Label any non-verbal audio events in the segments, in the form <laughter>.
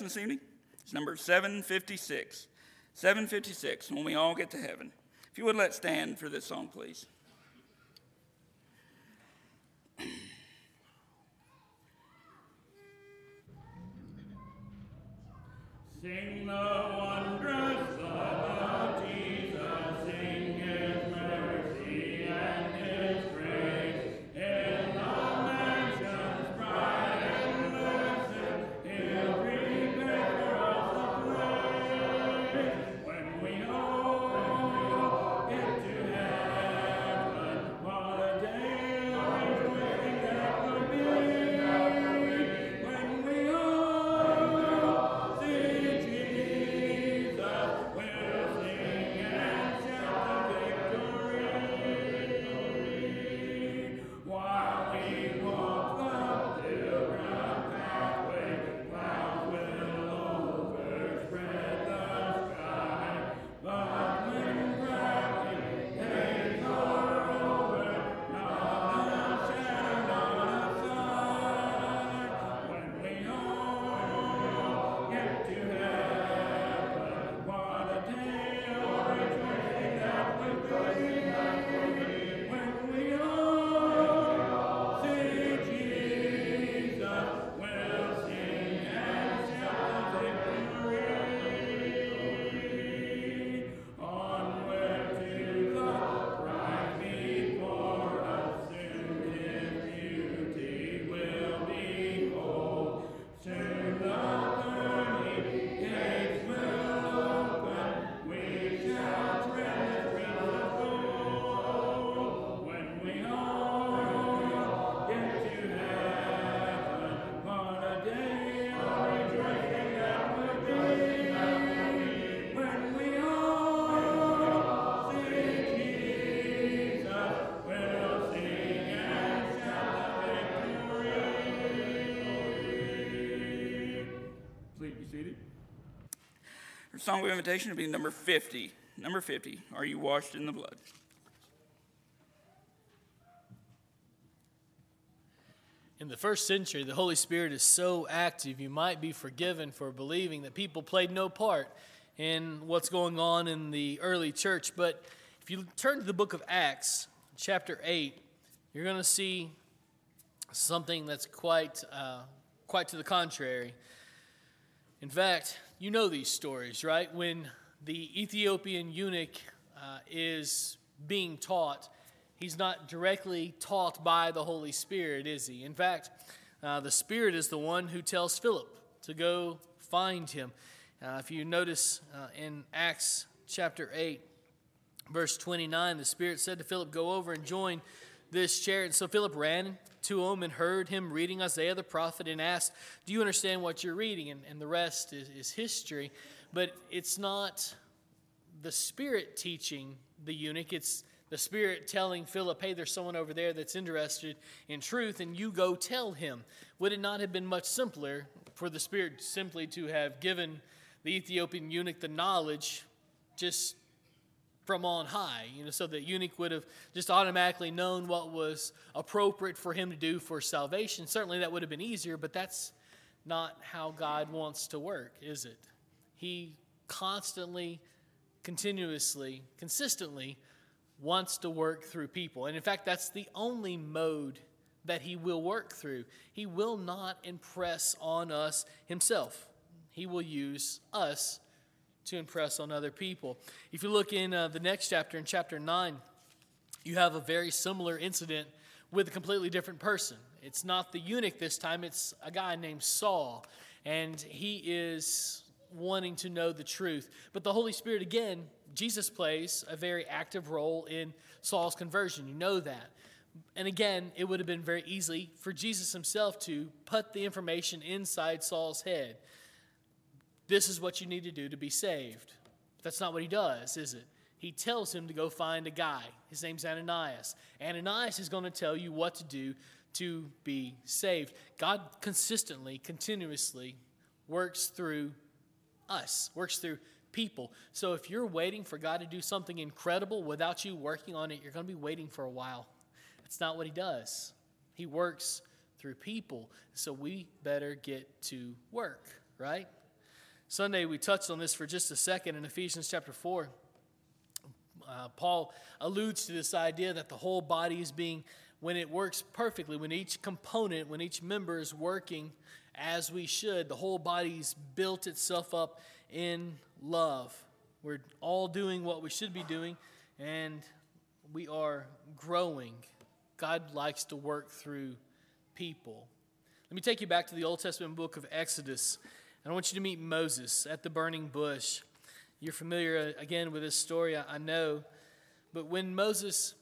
lesson this evening is number 756. 756, when we all get to heaven. If you would let's stand for this song, please. Sing the wondrous song of invitation will be number 50. Number 50, Are You Washed in the Blood? In the first century, the Holy Spirit is so active, you might be forgiven for believing that people played no part in what's going on in the early church. But if you turn to the book of Acts, chapter 8, you're going to see something that's quite, uh, quite to the contrary. In fact, you know these stories, right? When the Ethiopian eunuch uh, is being taught, he's not directly taught by the Holy Spirit, is he? In fact, uh, the Spirit is the one who tells Philip to go find him. Uh, if you notice uh, in Acts chapter 8, verse 29, the Spirit said to Philip, Go over and join this chair. And so Philip ran to him and heard him reading Isaiah the prophet and asked, Do you understand what you're reading? And, and the rest is, is history. But it's not the Spirit teaching the eunuch, it's the Spirit telling Philip, Hey, there's someone over there that's interested in truth, and you go tell him. Would it not have been much simpler for the Spirit simply to have given the Ethiopian eunuch the knowledge just from on high, you know, so that eunuch would have just automatically known what was appropriate for him to do for salvation. Certainly that would have been easier, but that's not how God wants to work, is it? He constantly, continuously, consistently wants to work through people. And in fact, that's the only mode that he will work through. He will not impress on us himself, he will use us to impress on other people. If you look in uh, the next chapter, in chapter 9, you have a very similar incident with a completely different person. It's not the eunuch this time, it's a guy named Saul. And he is wanting to know the truth. But the Holy Spirit, again, Jesus plays a very active role in Saul's conversion. You know that. And again, it would have been very easy for Jesus himself to put the information inside Saul's head. This is what you need to do to be saved. But that's not what he does, is it? He tells him to go find a guy. His name's Ananias. Ananias is going to tell you what to do to be saved. God consistently, continuously works through us, works through people. So if you're waiting for God to do something incredible without you working on it, you're going to be waiting for a while. That's not what He does. He works through people. So we better get to work, right? Sunday, we touched on this for just a second in Ephesians chapter 4. Uh, Paul alludes to this idea that the whole body is being, when it works perfectly, when each component, when each member is working as we should, the whole body's built itself up in love. We're all doing what we should be doing, and we are growing. God likes to work through people. Let me take you back to the Old Testament book of Exodus. And I want you to meet Moses at the burning bush. You're familiar uh, again with this story, I know. But when Moses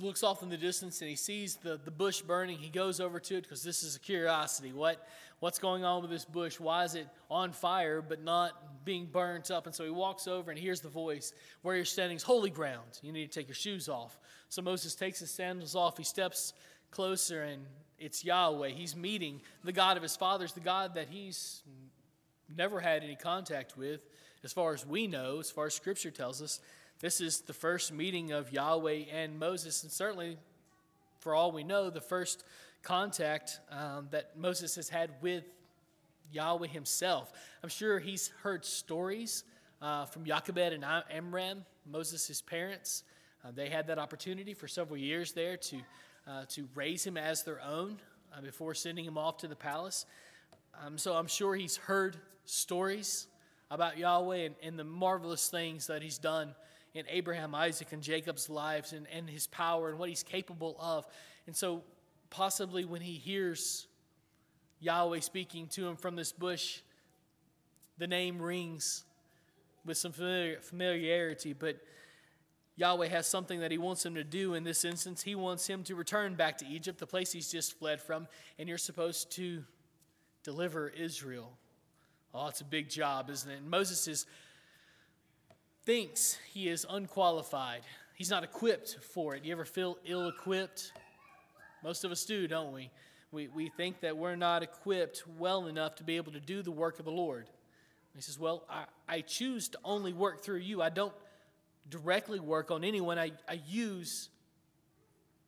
looks off in the distance and he sees the, the bush burning, he goes over to it because this is a curiosity. What, what's going on with this bush? Why is it on fire but not being burnt up? And so he walks over and hears the voice Where you're standing is holy ground. You need to take your shoes off. So Moses takes his sandals off. He steps closer and it's Yahweh. He's meeting the God of his fathers, the God that he's never had any contact with, as far as we know, as far as Scripture tells us. This is the first meeting of Yahweh and Moses, and certainly, for all we know, the first contact um, that Moses has had with Yahweh himself. I'm sure he's heard stories uh, from Jochebed and Amram, Moses' parents. Uh, they had that opportunity for several years there to, uh, to raise him as their own uh, before sending him off to the palace. Um, so I'm sure he's heard stories about Yahweh and, and the marvelous things that he's done in Abraham, Isaac, and Jacob's lives and, and his power and what he's capable of. And so, possibly when he hears Yahweh speaking to him from this bush, the name rings with some familiar, familiarity, but Yahweh has something that he wants him to do in this instance. He wants him to return back to Egypt, the place he's just fled from, and you're supposed to deliver Israel. Oh, it's a big job, isn't it? And Moses is thinks he is unqualified. He's not equipped for it. You ever feel ill equipped? Most of us do, don't we? we? We think that we're not equipped well enough to be able to do the work of the Lord. He says, Well, I, I choose to only work through you. I don't directly work on anyone, I, I use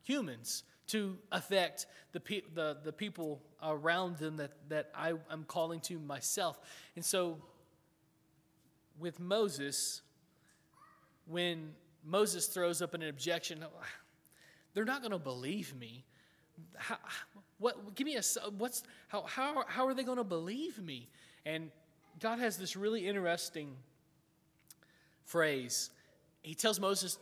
humans to affect the, pe- the, the people around them that, that I am calling to myself. And so, with Moses, when Moses throws up an objection, they're not going to believe me. How, what, give me a, what's, how, how, how are they going to believe me? And God has this really interesting phrase. He tells Moses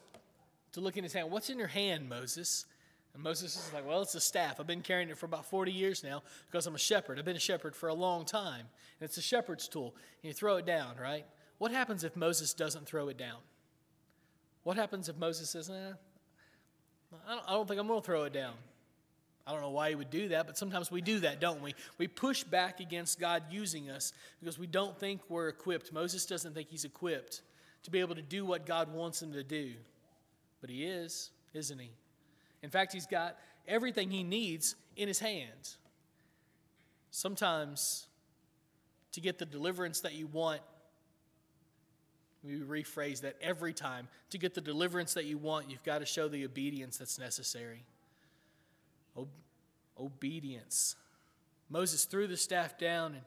to look in his hand. What's in your hand, Moses? And Moses is like, Well, it's a staff. I've been carrying it for about 40 years now because I'm a shepherd. I've been a shepherd for a long time. And it's a shepherd's tool. And you throw it down, right? What happens if Moses doesn't throw it down? What happens if Moses says, eh, I don't, I don't think I'm going to throw it down? I don't know why he would do that, but sometimes we do that, don't we? We push back against God using us because we don't think we're equipped. Moses doesn't think he's equipped to be able to do what God wants him to do. But he is, isn't he? In fact, he's got everything he needs in his hands. Sometimes to get the deliverance that you want, we rephrase that every time. To get the deliverance that you want, you've got to show the obedience that's necessary. Ob- obedience. Moses threw the staff down and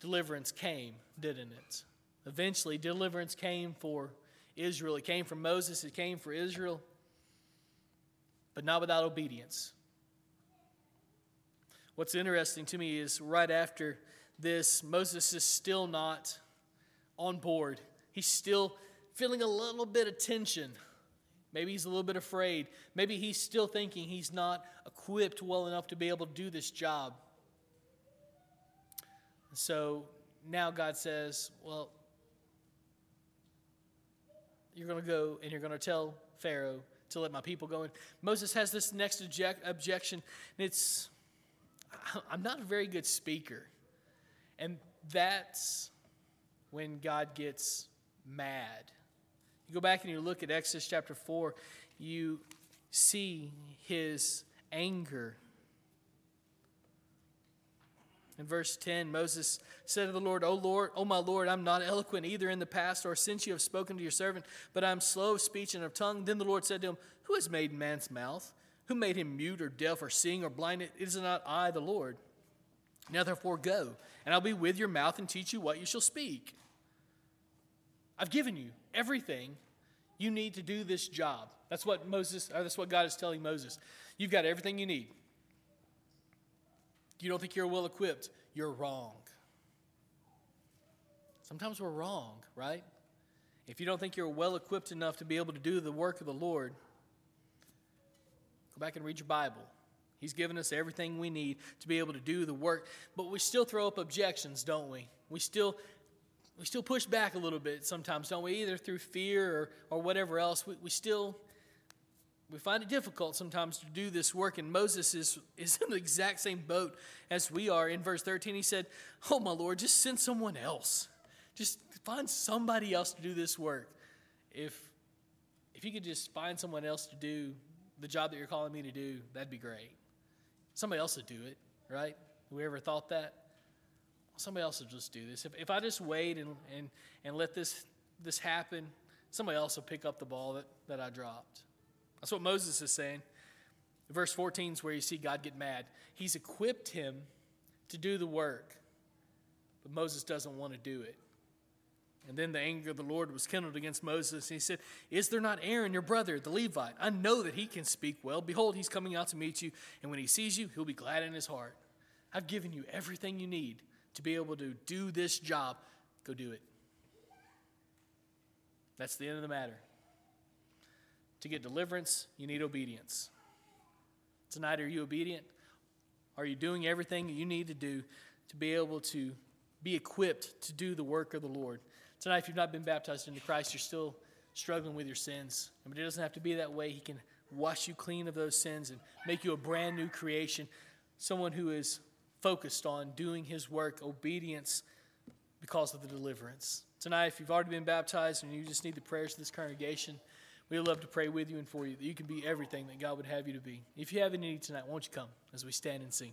deliverance came, didn't it? Eventually, deliverance came for Israel. It came from Moses, it came for Israel, but not without obedience. What's interesting to me is right after this, Moses is still not on board. He's still feeling a little bit of tension. Maybe he's a little bit afraid. Maybe he's still thinking he's not equipped well enough to be able to do this job. So now God says, Well, you're going to go and you're going to tell Pharaoh to let my people go. And Moses has this next object, objection, and it's <laughs> I'm not a very good speaker. And that's when God gets mad. You go back and you look at Exodus chapter 4, you see his anger. In verse 10, Moses said to the Lord, O Lord, O my Lord, I'm not eloquent either in the past or since you have spoken to your servant, but I'm slow of speech and of tongue. Then the Lord said to him, Who has made man's mouth? Who made him mute or deaf or seeing or blind? It is not I, the Lord. Now therefore go, and I'll be with your mouth and teach you what you shall speak. I've given you everything you need to do this job. That's what Moses, or that's what God is telling Moses. You've got everything you need. You don't think you're well equipped? You're wrong. Sometimes we're wrong, right? If you don't think you're well equipped enough to be able to do the work of the Lord, go back and read your Bible. He's given us everything we need to be able to do the work, but we still throw up objections, don't we? We still we still push back a little bit sometimes, don't we? Either through fear or, or whatever else. We, we still we find it difficult sometimes to do this work, and Moses is, is in the exact same boat as we are. In verse 13, he said, Oh, my Lord, just send someone else. Just find somebody else to do this work. If, if you could just find someone else to do the job that you're calling me to do, that'd be great. Somebody else would do it, right? Whoever thought that? Somebody else would just do this. If, if I just wait and, and, and let this, this happen, somebody else will pick up the ball that, that I dropped. That's what Moses is saying. Verse 14 is where you see God get mad. He's equipped him to do the work, but Moses doesn't want to do it. And then the anger of the Lord was kindled against Moses. And he said, Is there not Aaron, your brother, the Levite? I know that he can speak well. Behold, he's coming out to meet you. And when he sees you, he'll be glad in his heart. I've given you everything you need to be able to do this job. Go do it. That's the end of the matter. To get deliverance, you need obedience. Tonight, are you obedient? Are you doing everything you need to do to be able to be equipped to do the work of the Lord? Tonight, if you've not been baptized into Christ, you're still struggling with your sins. But it doesn't have to be that way. He can wash you clean of those sins and make you a brand new creation. Someone who is focused on doing his work, obedience, because of the deliverance. Tonight, if you've already been baptized and you just need the prayers of this congregation, we'd love to pray with you and for you that you can be everything that God would have you to be. If you have any need tonight, won't you come as we stand and sing?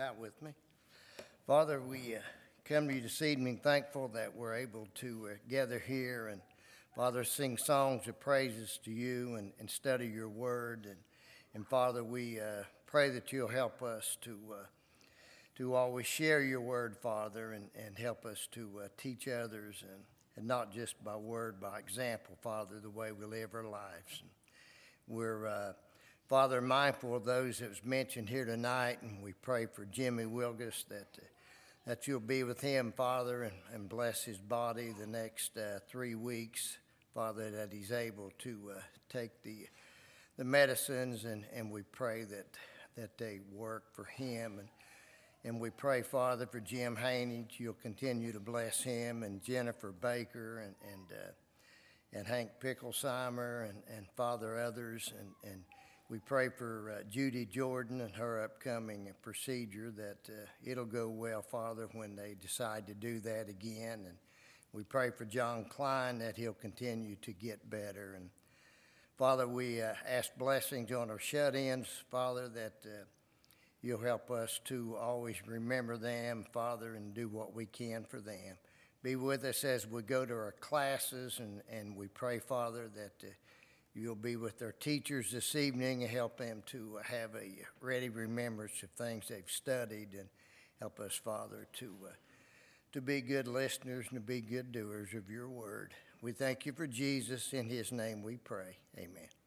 Out with me. Father, we uh, come to you this evening thankful that we're able to uh, gather here and, Father, sing songs of praises to you and, and study your word. And, and Father, we uh, pray that you'll help us to, uh, to always share your word, Father, and, and help us to uh, teach others and, and not just by word, by example, Father, the way we live our lives. And we're uh, Father, mindful of those that was mentioned here tonight, and we pray for Jimmy Wilgus that uh, that you'll be with him, Father, and, and bless his body the next uh, three weeks, Father, that he's able to uh, take the the medicines, and, and we pray that that they work for him, and and we pray, Father, for Jim Haney, you'll continue to bless him, and Jennifer Baker, and and uh, and Hank Picklesheimer, and and Father others, and and we pray for uh, Judy Jordan and her upcoming procedure that uh, it'll go well, Father, when they decide to do that again. And We pray for John Klein that he'll continue to get better. And Father, we uh, ask blessings on our shut ins, Father, that uh, you'll help us to always remember them, Father, and do what we can for them. Be with us as we go to our classes, and, and we pray, Father, that uh, you'll be with their teachers this evening and help them to have a ready remembrance of things they've studied, and help us, Father, to, uh, to be good listeners and to be good doers of your word. We thank you for Jesus. In his name we pray. Amen.